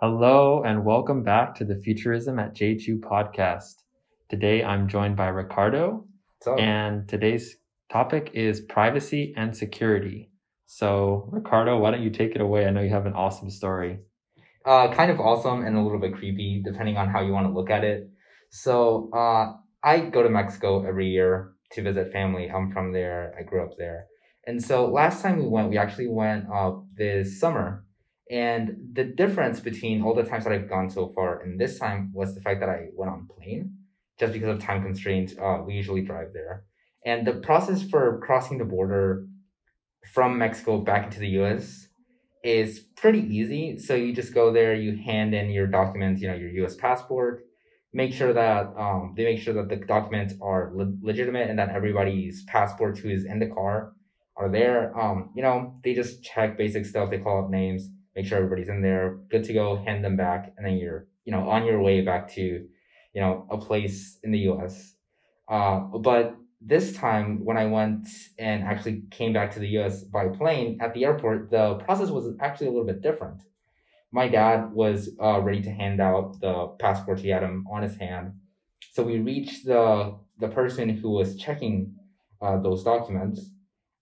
Hello and welcome back to the Futurism at J2 podcast. Today I'm joined by Ricardo and today's topic is privacy and security. So, Ricardo, why don't you take it away? I know you have an awesome story. uh, kind of awesome and a little bit creepy, depending on how you want to look at it. So, uh, I go to Mexico every year to visit family. I'm from there. I grew up there. And so last time we went, we actually went uh, this summer. And the difference between all the times that I've gone so far and this time was the fact that I went on plane, just because of time constraints. Uh, we usually drive there. And the process for crossing the border from Mexico back into the US is pretty easy. So you just go there, you hand in your documents, you know, your US passport, make sure that um, they make sure that the documents are le- legitimate and that everybody's passports who is in the car are there. Um, you know, they just check basic stuff, they call up names, make sure everybody's in there, good to go, hand them back, and then you're, you know, on your way back to, you know, a place in the US. Uh, but this time when I went and actually came back to the US by plane at the airport, the process was actually a little bit different. My dad was uh, ready to hand out the passport. He had him on his hand. So we reached the the person who was checking uh, those documents.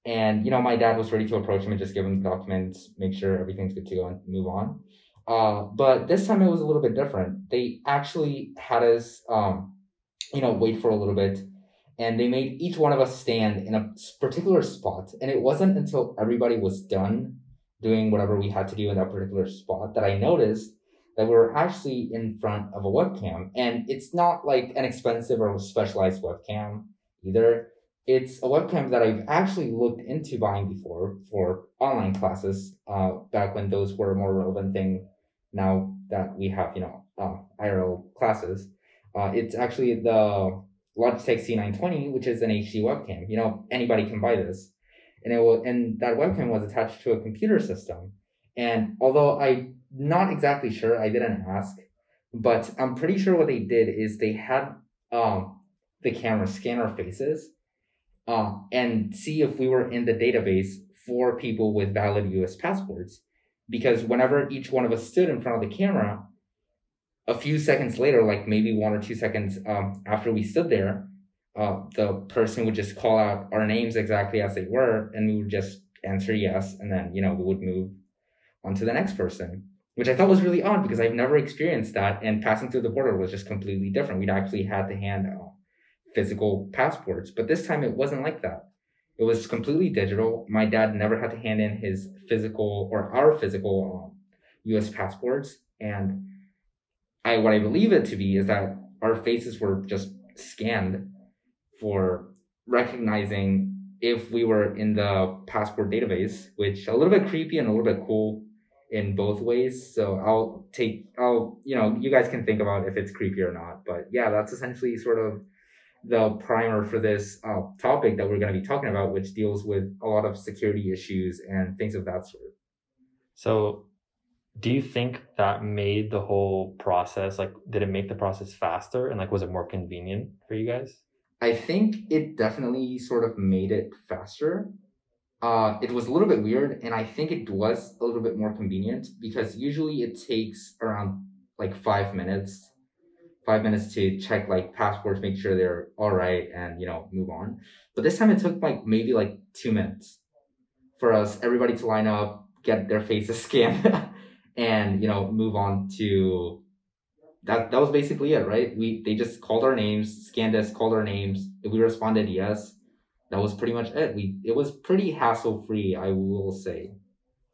And you know, my dad was ready to approach him and just give him the documents, make sure everything's good to go and move on. Uh, but this time it was a little bit different. They actually had us um, you know, wait for a little bit and they made each one of us stand in a particular spot. And it wasn't until everybody was done doing whatever we had to do in that particular spot that I noticed that we were actually in front of a webcam. And it's not like an expensive or specialized webcam either. It's a webcam that I've actually looked into buying before for online classes, uh, back when those were a more relevant thing now that we have, you know, uh, IRL classes. Uh, it's actually the Logitech C920, which is an HD webcam. You know, anybody can buy this. And it will, and that webcam was attached to a computer system. And although I'm not exactly sure, I didn't ask, but I'm pretty sure what they did is they had um the camera scan our faces uh, and see if we were in the database for people with valid US passports. Because whenever each one of us stood in front of the camera, a few seconds later, like maybe one or two seconds um, after we stood there, uh, the person would just call out our names exactly as they were, and we would just answer yes, and then you know we would move on to the next person, which I thought was really odd because I've never experienced that, and passing through the border was just completely different. We'd actually had to hand out physical passports, but this time it wasn't like that. It was completely digital. My dad never had to hand in his physical or our physical um, U.S. passports, and I what I believe it to be is that our faces were just scanned for recognizing if we were in the passport database, which a little bit creepy and a little bit cool in both ways. So I'll take I'll you know, you guys can think about if it's creepy or not. But yeah, that's essentially sort of the primer for this uh, topic that we're going to be talking about, which deals with a lot of security issues and things of that sort. So, do you think that made the whole process like did it make the process faster and like was it more convenient for you guys? I think it definitely sort of made it faster. Uh, it was a little bit weird, and I think it was a little bit more convenient because usually it takes around like five minutes, five minutes to check like passports, make sure they're all right, and you know move on. But this time it took like maybe like two minutes for us everybody to line up, get their faces scanned, and you know move on to that that was basically it, right? We they just called our names, scanned us, called our names. If we responded yes, that was pretty much it. We it was pretty hassle free, I will say.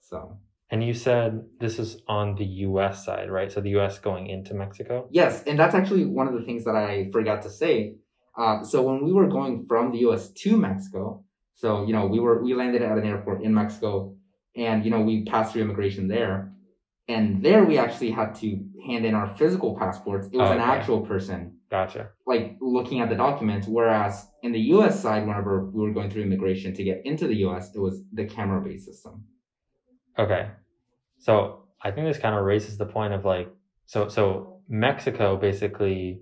So And you said this is on the US side, right? So the US going into Mexico? yes, and that's actually one of the things that I forgot to say. Uh, so when we were going from the U.S. to Mexico, so you know we were we landed at an airport in Mexico, and you know we passed through immigration there, and there we actually had to hand in our physical passports. It was Oh, an actual person. Gotcha. like looking at the documents. Whereas in the US side, whenever we were going through immigration to get into the US, it was the camera based system. Okay. So I think this kind of raises the point of like, so so Mexico basically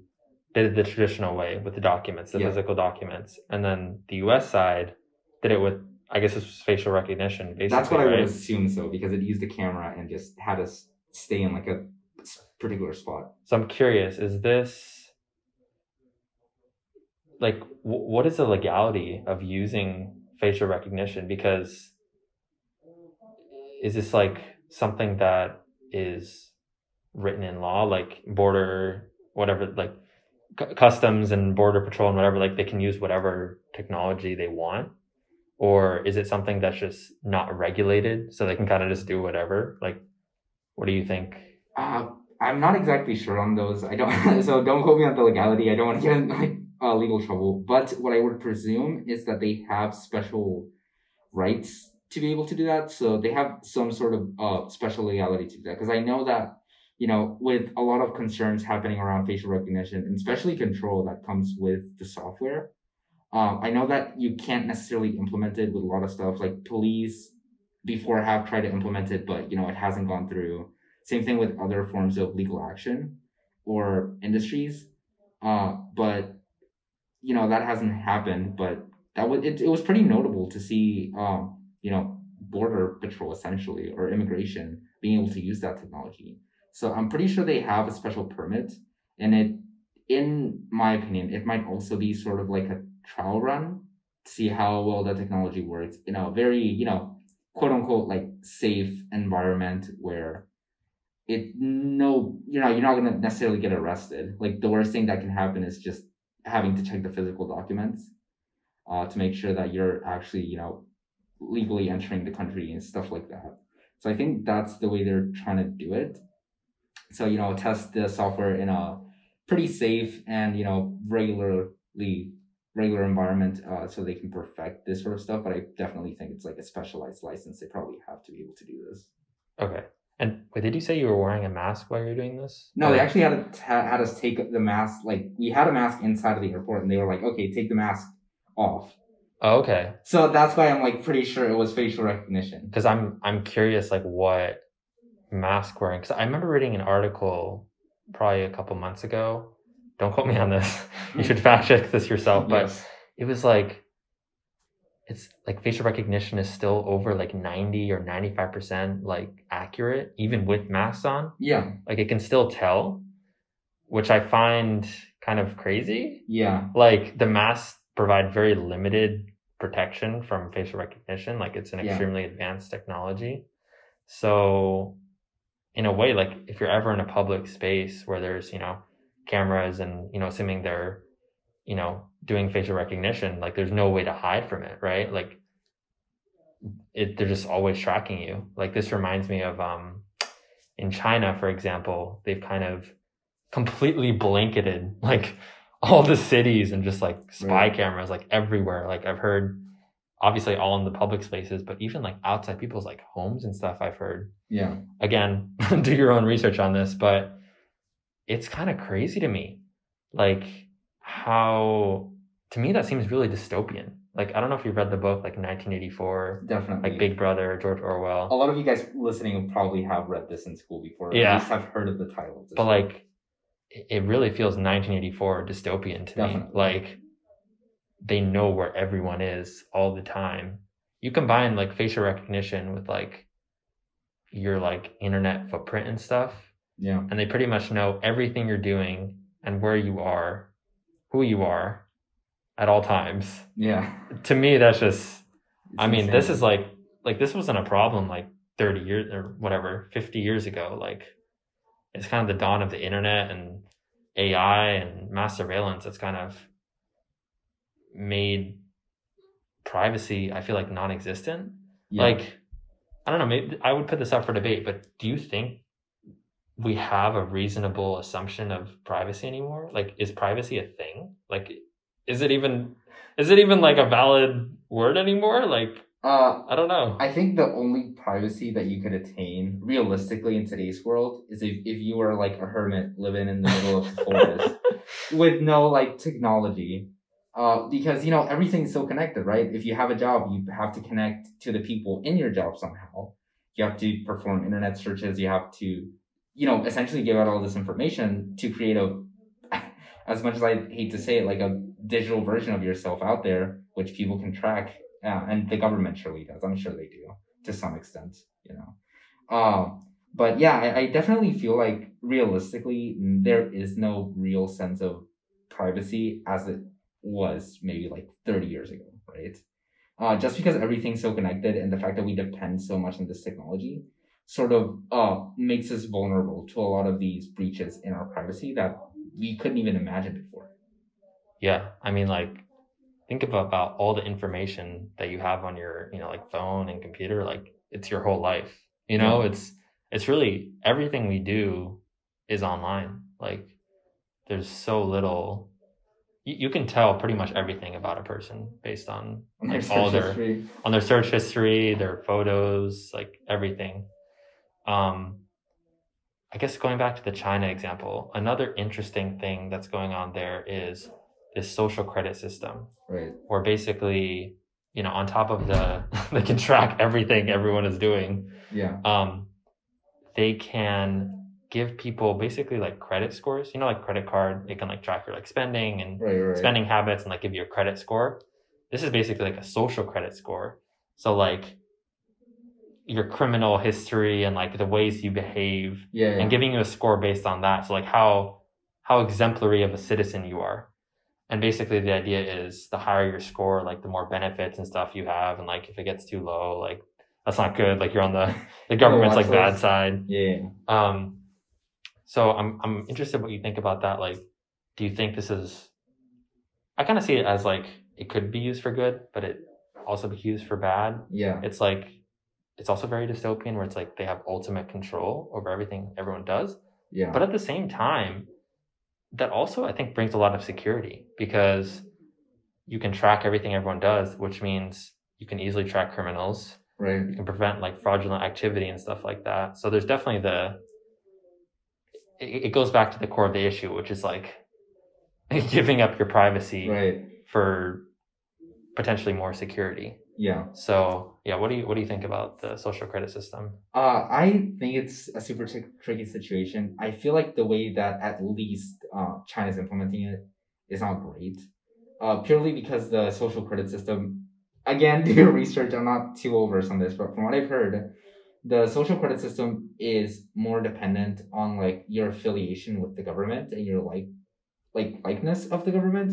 did it the traditional way with the documents, the Yeah. physical documents, and then the U.S. side did it with, I guess, this was facial recognition. Basically, That's what I would assume so, because it used a camera and just had us stay in like a particular spot. So I'm curious, is this like w- what is the legality of using facial recognition? Because is this like something that is written in law, like border, whatever, like cu- customs and border patrol and whatever, like they can use whatever technology they want? Or is it something that's just not regulated so they can kind of just do whatever? Like, what do you think? Uh, I'm not exactly sure on those. I don't. so don't quote me on the legality. I don't want to get in like uh, legal trouble. But what I would presume is that they have special rights to be able to do that. So they have some sort of uh, special legality to that. Because I know that you know with a lot of concerns happening around facial recognition, and especially control that comes with the software. Um, I know that you can't necessarily implement it with a lot of stuff. Like police before have tried to implement it, but you know it hasn't gone through. Same thing with other forms of legal action or industries. Uh, but you know that hasn't happened. But that was it, it was pretty notable to see um, you know border patrol essentially or immigration being able to use that technology. So I'm pretty sure they have a special permit, and it, in my opinion, it might also be sort of like a trial run to see how well the technology works in a very you know quote unquote like safe environment where it no you know you're not gonna necessarily get arrested. Like the worst thing that can happen is just having to check the physical documents uh, to make sure that you're actually you know legally entering the country and stuff like that. So I think that's the way they're trying to do it. So you know test the software in a pretty safe and you know regularly regular environment uh, so they can perfect this sort of stuff. But I definitely think it's like a specialized license. They probably have to be able to do this. Okay. And wait, did you say you were wearing a mask while you were doing this? No, they actually had to, had us take the mask. Like we had a mask inside of the airport, and they were like, "Okay, take the mask off." Oh, okay. So that's why I'm like pretty sure it was facial recognition. Because I'm I'm curious, like what mask wearing? Because I remember reading an article probably a couple months ago. Don't quote me on this. you should fact check this yourself. But Yes. it was like it's like facial recognition is still over like 90 or 95 percent like accurate even with masks on Yeah. like it can still tell which i find kind of crazy Yeah. like the masks provide very limited protection from facial recognition. Like it's an Yeah. extremely advanced technology. So in a way like if you're ever in a public space where there's you know cameras and you know assuming they're you know doing facial recognition like there's no way to hide from it right? Like it they're just always tracking you. Like this reminds me of um in china for example they've kind of completely blanketed like all the cities and just like spy Right. cameras like everywhere like i've heard obviously all in the public spaces but even like outside people's like homes and stuff i've heard Yeah. again do your own research on this but it's kind of crazy to me like how to me that seems really dystopian like i don't know if you've read the book like 1984 Definitely. like big brother george Orwell. A lot of you guys listening probably have read this in school before. Or Yeah. At least have heard of the title. but like it really feels 1984 dystopian to me like they know where everyone is all the time you combine like facial recognition with like your like internet footprint and stuff yeah. and they pretty much know everything you're doing and where you are, who you are at all times. Yeah. To me, that's just, It's I mean, this is like, like this wasn't a problem like 30 years or whatever, 50 years ago. Like it's kind of the dawn of the internet and AI and mass surveillance that's kind of made privacy, I feel like non existent. Yeah. Like, I don't know, maybe I would put this up for debate, but do you think we have a reasonable assumption of privacy anymore? Like, is privacy a thing? Like, is it even, is it even like a valid word anymore? Like, uh, I don't know. I think the only privacy that you could attain realistically in today's world is if, if you were like a hermit living in the middle of the forest with no like technology. Uh, because you know everything's so connected, right? If you have a job, you have to connect to the people in your job somehow. You have to perform internet searches. You have to, you know, essentially give out all this information to create a, as much as I hate to say it, like a digital version of yourself out there, which people can track. Uh, and the government surely does. I'm sure they do to some extent, you know. Um, but yeah, I, I definitely feel like realistically there is no real sense of privacy as it was maybe like 30 years ago, right? Uh, just because everything's so connected and the fact that we depend so much on this technology sort of uh, makes us vulnerable to a lot of these breaches in our privacy that we couldn't even imagine before. Yeah, I mean, like, think about, about all the information that you have on your, you know, like phone and computer. Like, it's your whole life. You know, yeah. it's it's really everything we do is online. Like, there's so little. You, you can tell pretty much everything about a person based on like all their history. on their search history, their photos, like everything. Um, I guess going back to the China example, another interesting thing that's going on there is this social credit system. Right. Where basically, you know, on top of the they can track everything everyone is doing. Yeah. Um, they can give people basically like credit scores. You know, like credit card, they can like track your like spending and right, right. spending habits and like give you a credit score. This is basically like a social credit score. So like your criminal history and like the ways you behave yeah, yeah. and giving you a score based on that so like how how exemplary of a citizen you are and basically the idea is the higher your score like the more benefits and stuff you have and like if it gets too low like that's not good. Like you're on the the government's like bad side. Yeah. Um so i'm i'm interested what you think about that. Like do you think this is i kind of see it as like it could be used for good but it also be used for bad. Yeah. It's like it's also very dystopian where it's like they have ultimate control over everything everyone does. Yeah. But at the same time, that also I think brings a lot of security because you can track everything everyone does, which means you can easily track criminals. Right. You can prevent like fraudulent activity and stuff like that. So there's definitely the it, it goes back to the core of the issue, which is like giving up your privacy right. for potentially more security. Yeah. So yeah, what do you what do you think about the social credit system? Uh, I think it's a super t- tricky situation. I feel like the way that at least uh, China's implementing it is not great. Uh, purely because the social credit system, again, do your research. I'm not too over on this, but from what I've heard, the social credit system is more dependent on like your affiliation with the government and your like like likeness of the government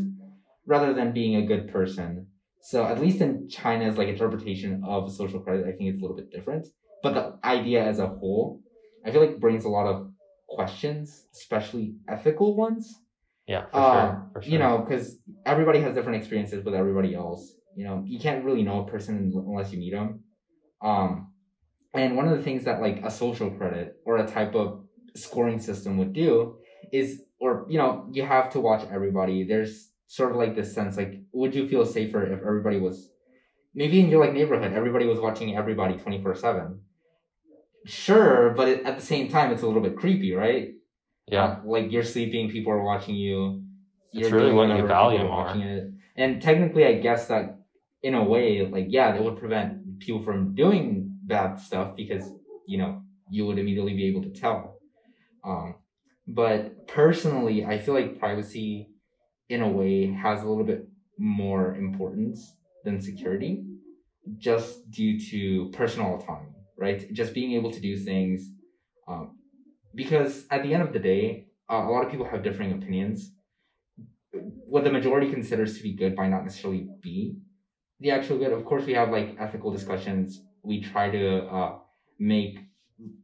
rather than being a good person so at least in China's like interpretation of social credit, I think it's a little bit different. But the idea as a whole, I feel like brings a lot of questions, especially ethical ones. Yeah, for uh, sure. For sure. You know, because everybody has different experiences with everybody else. You know, you can't really know a person unless you meet them. Um, and one of the things that like a social credit or a type of scoring system would do is, or you know, you have to watch everybody. There's sort of like this sense like would you feel safer if everybody was maybe in your like neighborhood everybody was watching everybody 24 7 sure but it, at the same time it's a little bit creepy right? Yeah. Uh, like you're sleeping people are watching you. You're it's really what you value more. it. and technically i guess that in a way like yeah that would prevent people from doing bad stuff because you know you would immediately be able to tell. Um but personally i feel like privacy in a way has a little bit more importance than security just due to personal autonomy right? Just being able to do things um, because at the end of the day uh, a lot of people have differing opinions. What the majority considers to be good might not necessarily be the actual good. Of course we have like ethical discussions. We try to uh, make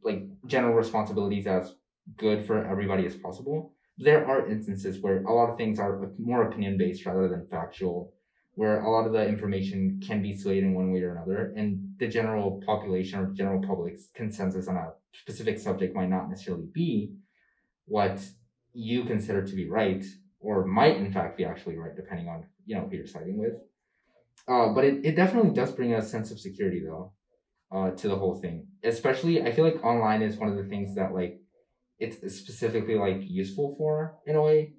like general responsibilities as good for everybody as possible. There are instances where a lot of things are more opinion based rather than factual, where a lot of the information can be swayed in one way or another, and the general population or general public's consensus on a specific subject might not necessarily be what you consider to be right, or might in fact be actually right, depending on you know who you're siding with. Uh, but it, it definitely does bring a sense of security though, uh, to the whole thing. Especially, I feel like online is one of the things that like it's specifically like useful for in a way.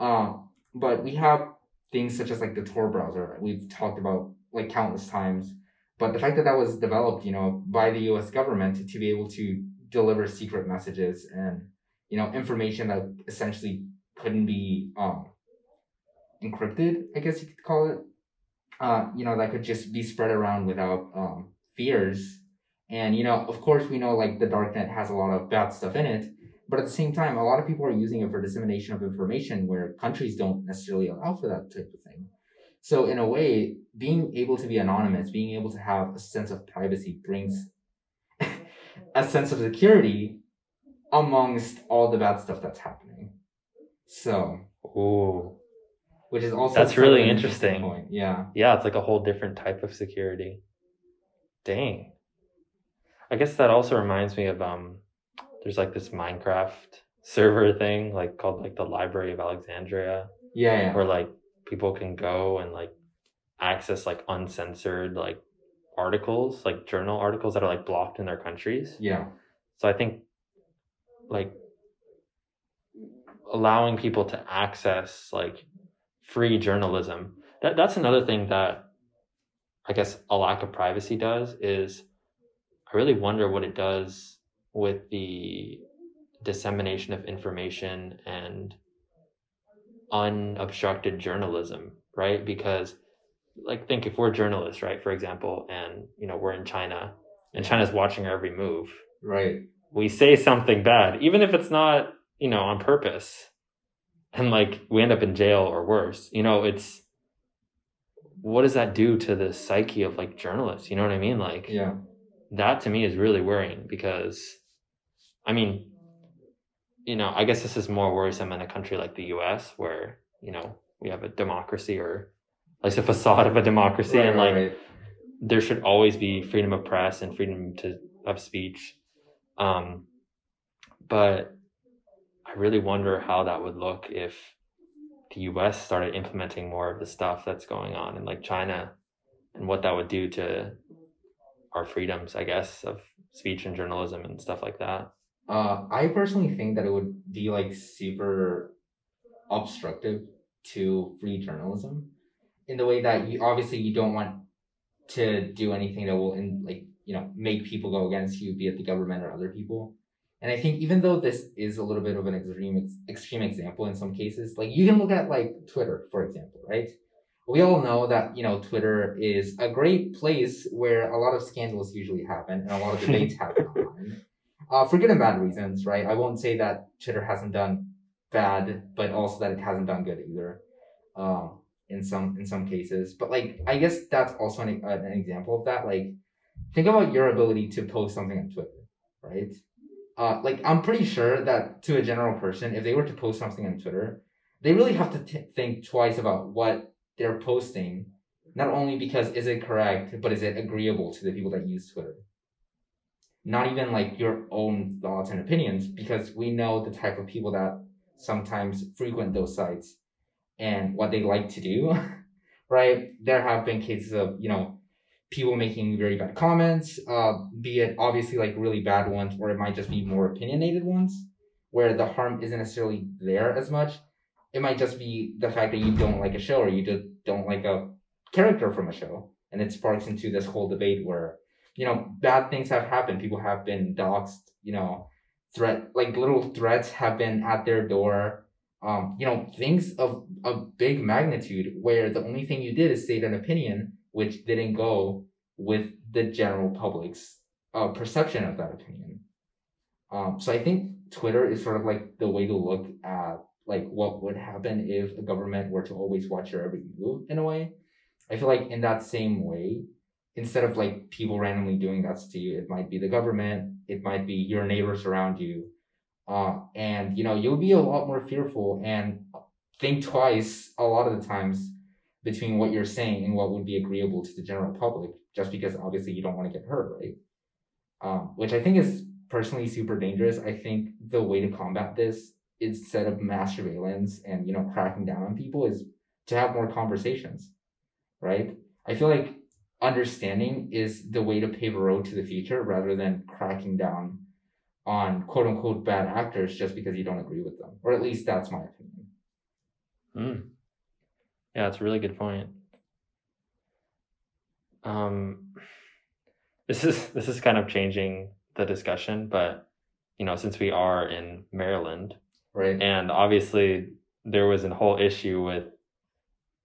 Um, but we have things such as like the Tor browser we've talked about like countless times. But the fact that that was developed, you know, by the U.S. government to be able to deliver secret messages and you know information that essentially couldn't be um, encrypted, I guess you could call it. Uh, you know, that could just be spread around without um, fears And you know, of course, we know like the darknet has a lot of bad stuff in it, but at the same time, a lot of people are using it for dissemination of information where countries don't necessarily allow for that type of thing. So in a way, being able to be anonymous, being able to have a sense of privacy brings a sense of security amongst all the bad stuff that's happening. So, Ooh, which is also That's really an interesting. point. Yeah. yeah, it's like a whole different type of security. Dang. I guess that also reminds me of um there's like this Minecraft server thing like called like the Library of Alexandria Yeah, yeah. where like people can go and like access like uncensored like articles, like journal articles that are like blocked in their countries. Yeah. So I think like allowing people to access like free journalism. That that's another thing that I guess a lack of privacy does is I really wonder what it does with the dissemination of information and unobstructed journalism, right? Because like think if we're journalists, right, for example, and you know, we're in China and China's watching our every move Right. we say something bad, even if it's not, you know, on purpose, and like we end up in jail or worse, you know, it's what does that do to the psyche of like journalists? You know what I mean? Like Yeah. that to me is really worrying because, I mean, you know, I guess this is more worrisome in a country like the U.S. where you know we have a democracy or at least a facade of a democracy, Right, and like right. there should always be freedom of press and freedom to of speech. Um, but I really wonder how that would look if the U.S. started implementing more of the stuff that's going on in like China, and what that would do to our freedoms, I guess, of speech and journalism and stuff like that. Uh, I personally think that it would be like super obstructive to free journalism in the way that you obviously you don't want to do anything that will in, like you know make people go against you, be it the government or other people. And I think even though this is a little bit of an extreme extreme example in some cases, like you can look at like Twitter, for example, right? We all know that you know Twitter is a great place where a lot of scandals usually happen and a lot of debates happen online uh, for good and bad reasons, right? I won't say that Twitter hasn't done bad, but also that it hasn't done good either, um, in some in some cases. But like, I guess that's also an, an example of that. Like, think about your ability to post something on Twitter, right? Uh, like, I'm pretty sure that to a general person, if they were to post something on Twitter, they really have to t- think twice about what they're posting. Not only because is it correct, but is it agreeable to the people that use Twitter? Not even like your own thoughts and opinions because we know the type of people that sometimes frequent those sites and what they like to do right? There have been cases of you know people making very bad comments uh be it obviously like really bad ones or it might just be more opinionated ones where the harm isn't necessarily there as much. It might just be the fact that you don't like a show or you just don't like a character from a show and it sparks into this whole debate where you know, bad things have happened. People have been doxxed, you know, threat, like little threats have been at their door. Um, you know, things of a big magnitude where the only thing you did is state an opinion which didn't go with the general public's uh, perception of that opinion. Um, so I think Twitter is sort of like the way to look at like what would happen if a government were to always watch your every move in a way. I feel like in that same way, instead of like people randomly doing that to you, it might be the government, it might be your neighbors around you. Uh, and you know, you'll be a lot more fearful and think twice a lot of the times between what you're saying and what would be agreeable to the general public, just because obviously you don't want to get hurt, right? Um, which I think is personally super dangerous. I think the way to combat this instead of mass surveillance and you know cracking down on people is to have more conversations, right? I feel like understanding is the way to pave a road to the future rather than cracking down on quote unquote bad actors just because you don't agree with them. Or at least that's my opinion. Mm. Yeah, it's a really good point. Um, this is this is kind of changing the discussion, but you know, since we are in Maryland, Right. and obviously there was a whole issue with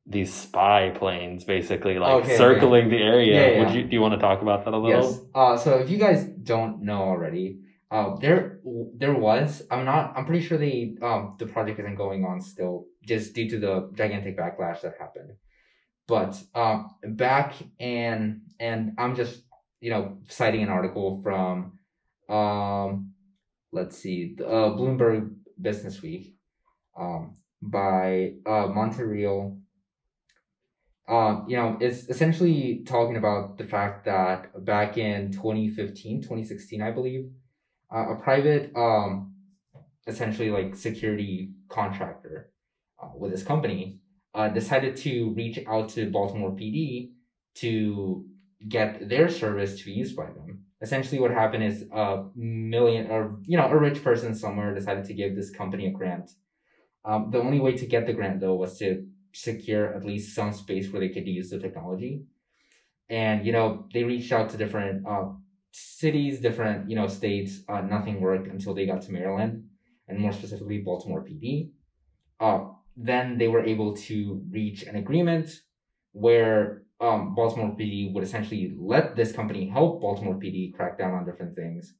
these spy planes basically like Okay, circling the area. Yeah, yeah. Would you do you want to talk about that a little? Yes. Uh, so if you guys don't know already, uh, there there was. I'm not. I'm pretty sure the um the project isn't going on still, just due to the gigantic backlash that happened. But um, back and and I'm just you know citing an article from um, let's see, the, uh, Bloomberg Business Week, um, by uh Monte Reel um, you know, it's essentially talking about the fact that back in 2015, 2016, I believe, uh, a private, um, essentially like security contractor uh, with this company uh, decided to reach out to Baltimore PD to get their service to be used by them. Essentially, what happened is a million or you know a rich person somewhere decided to give this company a grant. Um, the only way to get the grant though was to secure at least some space where they could use the technology. And you know, they reached out to different uh, cities, different you know states. Uh, nothing worked until they got to Maryland, and more specifically Baltimore PD. Uh, then they were able to reach an agreement where um, Baltimore PD would essentially let this company help Baltimore PD crack down on different things.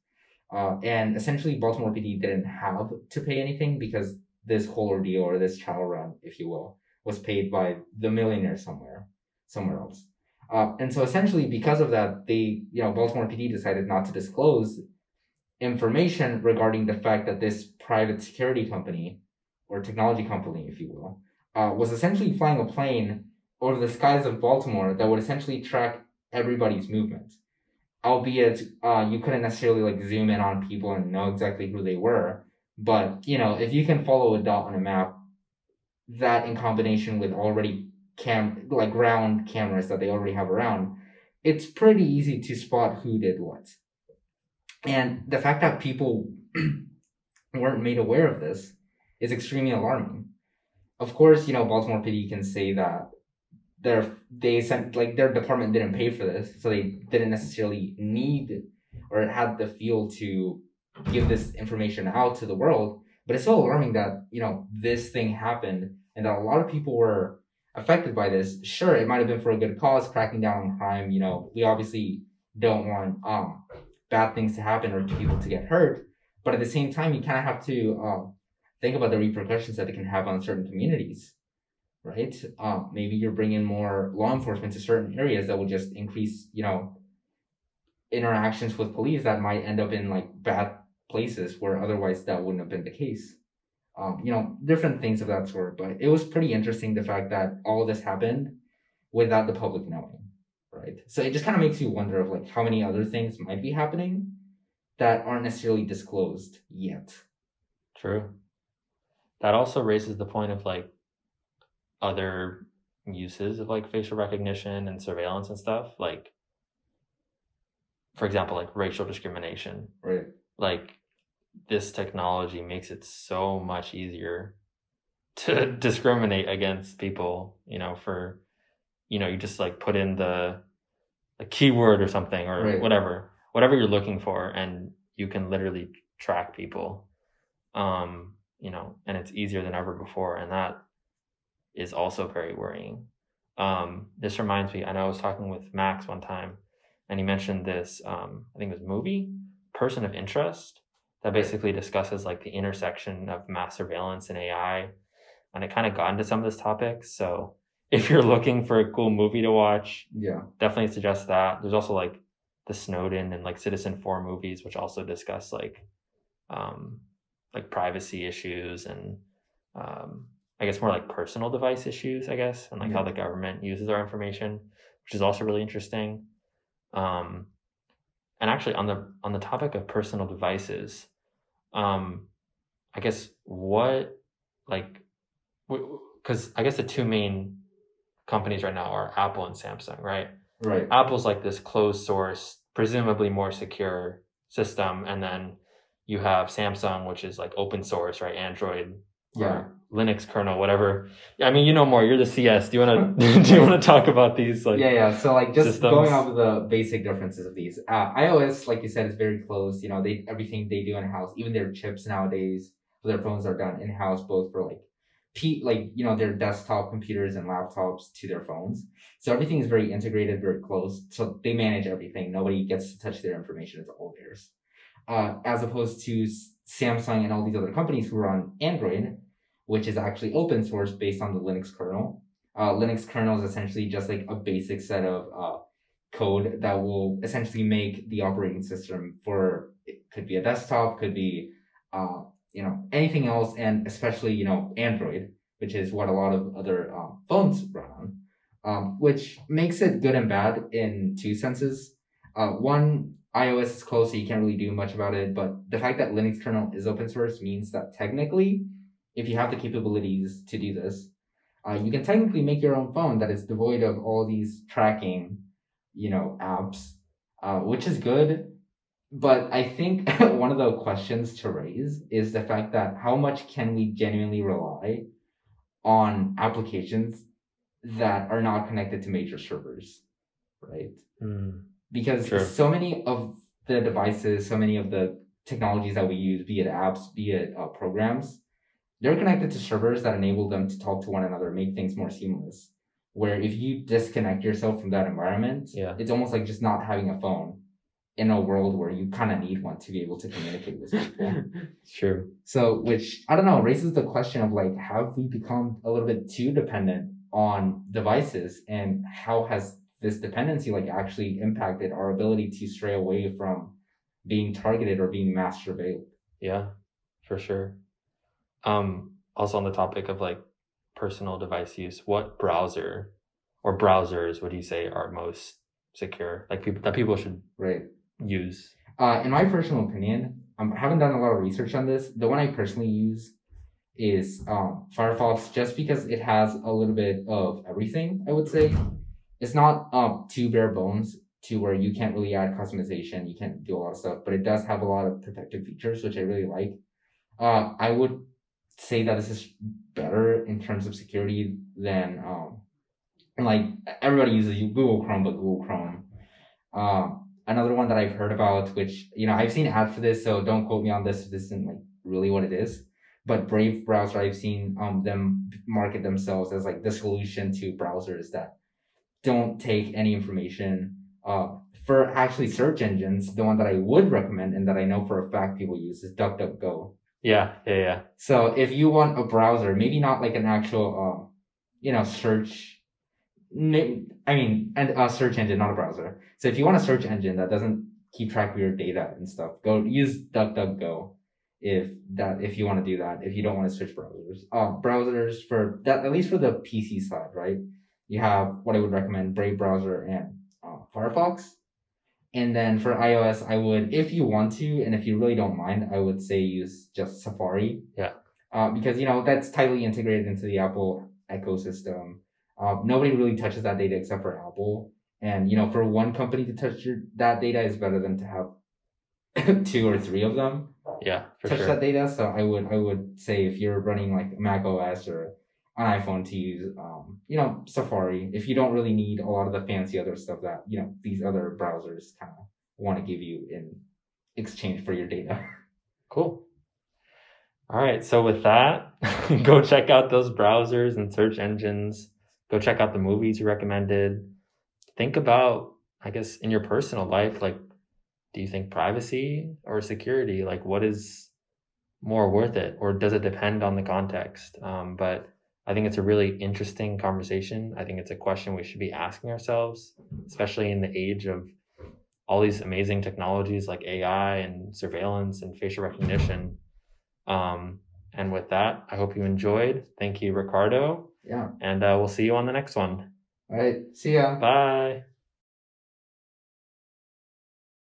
Uh, and essentially, Baltimore PD didn't have to pay anything because this whole ordeal or this trial run, if you will, was paid by the millionaire somewhere, somewhere else. Uh, and so essentially, because of that, they, you know, Baltimore PD decided not to disclose information regarding the fact that this private security company or technology company, if you will, uh, was essentially flying a plane over the skies of Baltimore that would essentially track everybody's movement. Albeit, uh, you couldn't necessarily like zoom in on people and know exactly who they were. But, you know, if you can follow a dot on a map, that in combination with already cam like ground cameras that they already have around, it's pretty easy to spot who did what. And the fact that people weren't made aware of this is extremely alarming. Of course, you know, Baltimore PD can say that their they sent like their department didn't pay for this, so they didn't necessarily need or had the feel to give this information out to the world. But it's so alarming that, you know, this thing happened and that a lot of people were affected by this. Sure, it might have been for a good cause, cracking down on crime. You know, we obviously don't want um bad things to happen or people to get hurt. But at the same time, you kind of have to uh, think about the repercussions that it can have on certain communities, right? Um, maybe you're bringing more law enforcement to certain areas that will just increase, you know, interactions with police that might end up in like bad places where otherwise that wouldn't have been the case. Um, you know, different things of that sort. But it was pretty interesting the fact that all of this happened without the public knowing, right? So it just kind of makes you wonder of like how many other things might be happening that aren't necessarily disclosed yet. True. That also raises the point of like other uses of like facial recognition and surveillance and stuff. Like, for example, like racial discrimination. Right. Like, this technology makes it so much easier to discriminate against people, you know, for, you know, you just like put in the, a keyword or something or Right. whatever, whatever you're looking for, and you can literally track people. Um, you know, and it's easier than ever before, and that is also very worrying. Um, this reminds me, I know I was talking with Max one time, and he mentioned this. Um, I think it was movie, Person of Interest, that basically discusses like the intersection of mass surveillance and AI, and it kind of got into some of this topics. So if you're looking for a cool movie to watch, Yeah. definitely suggest that. There's also like the Snowden and like Citizenfour movies, which also discuss like um, like privacy issues and um, I guess more like personal device issues, I guess, and like how the government uses our information, which is also really interesting. Um, and actually, on the on the topic of personal devices, um, I guess what like because I guess the two main companies right now are Apple and Samsung, right? Right. Apple's like this closed source, presumably more secure system, and then you have Samsung, which is like open source, right? Android, Yeah. Linux kernel, whatever. I mean, you know more. You're the CS. Do you want to do you want to talk about these? Like, yeah, yeah. So like just systems. going off of the basic differences of these. Uh, iOS, like you said, is very close. You know, they everything they do in house, even their chips nowadays for their phones are done in house, both for like P, like you know their desktop computers and laptops to their phones. So everything is very integrated, very close. So they manage everything. Nobody gets to touch their information. It's all theirs. Uh, as opposed to Samsung and all these other companies who are on Android, which is actually open source based on the Linux kernel. Uh, Linux kernel is essentially just like a basic set of uh, code that will essentially make the operating system for it could be a desktop, could be uh, you know anything else, and especially you know Android, which is what a lot of other uh, phones run on, um, which makes it good and bad in two senses. Uh, one, iOS is closed, so you can't really do much about it. But the fact that Linux kernel is open source means that technically, if you have the capabilities to do this, uh, you can technically make your own phone that is devoid of all these tracking, you know, apps, uh, which is good. But I think one of the questions to raise is the fact that how much can we genuinely rely on applications that are not connected to major servers, right? Mm. Because Sure. so many of the devices, so many of the technologies that we use, be it apps, be it uh, programs, they're connected to servers that enable them to talk to one another, make things more seamless. Where if you disconnect yourself from that environment, Yeah. it's almost like just not having a phone in a world where you kind of need one to be able to communicate with people. True. So, which I don't know, raises the question of like, have we become a little bit too dependent on devices, and how has this dependency like actually impacted our ability to stray away from being targeted or being mass surveilled? Yeah, for sure. Um, also on the topic of like personal device use, what browser or browsers would you say are most secure? Like people that people should Right. use. Uh, in my personal opinion, um, I haven't done a lot of research on this. The one I personally use is um, Firefox, just because it has a little bit of everything. I would say it's not um, too bare bones to where you can't really add customization, you can't do a lot of stuff, but it does have a lot of protective features, which I really like. Uh, I would say that this is better in terms of security than um, like everybody uses Google Chrome, but Google Chrome. Um, another one that I've heard about, which you know I've seen ads for this, so don't quote me on this. This isn't like really what it is. But Brave browser, I've seen um them market themselves as like the solution to browsers that don't take any information. Uh, for actually search engines, the one that I would recommend and that I know for a fact people use is DuckDuckGo. Yeah, yeah, yeah. So if you want a browser, maybe not like an actual, um, you know, search. I mean, and a search engine, not a browser. So if you want a search engine that doesn't keep track of your data and stuff, go use DuckDuckGo. If that, if you want to do that, if you don't want to switch browsers, uh, browsers for that, at least for the PC side, right? You have what I would recommend: Brave browser and uh, Firefox. And then for iOS, I would, if you want to, and if you really don't mind, I would say use just Safari. Yeah. Uh, because you know that's tightly integrated into the Apple ecosystem. Uh, nobody really touches that data except for Apple. And you know, for one company to touch your, that data is better than to have two or three of them Yeah, for touch sure. that data. So I would I would say if you're running like Mac OS or an iPhone to use, um, you know, Safari. If you don't really need a lot of the fancy other stuff that you know these other browsers kind of want to give you in exchange for your data. Cool. All right. So with that, go check out those browsers and search engines. Go check out the movies you recommended. Think about, I guess, in your personal life, like, do you think privacy or security? Like, what is more worth it, or does it depend on the context? Um, but I think it's a really interesting conversation. I think it's a question we should be asking ourselves, especially in the age of all these amazing technologies like AI and surveillance and facial recognition. Um, and with that, I hope you enjoyed. Thank you, Ricardo. Yeah. And uh, we'll see you on the next one. All right. See ya. Bye.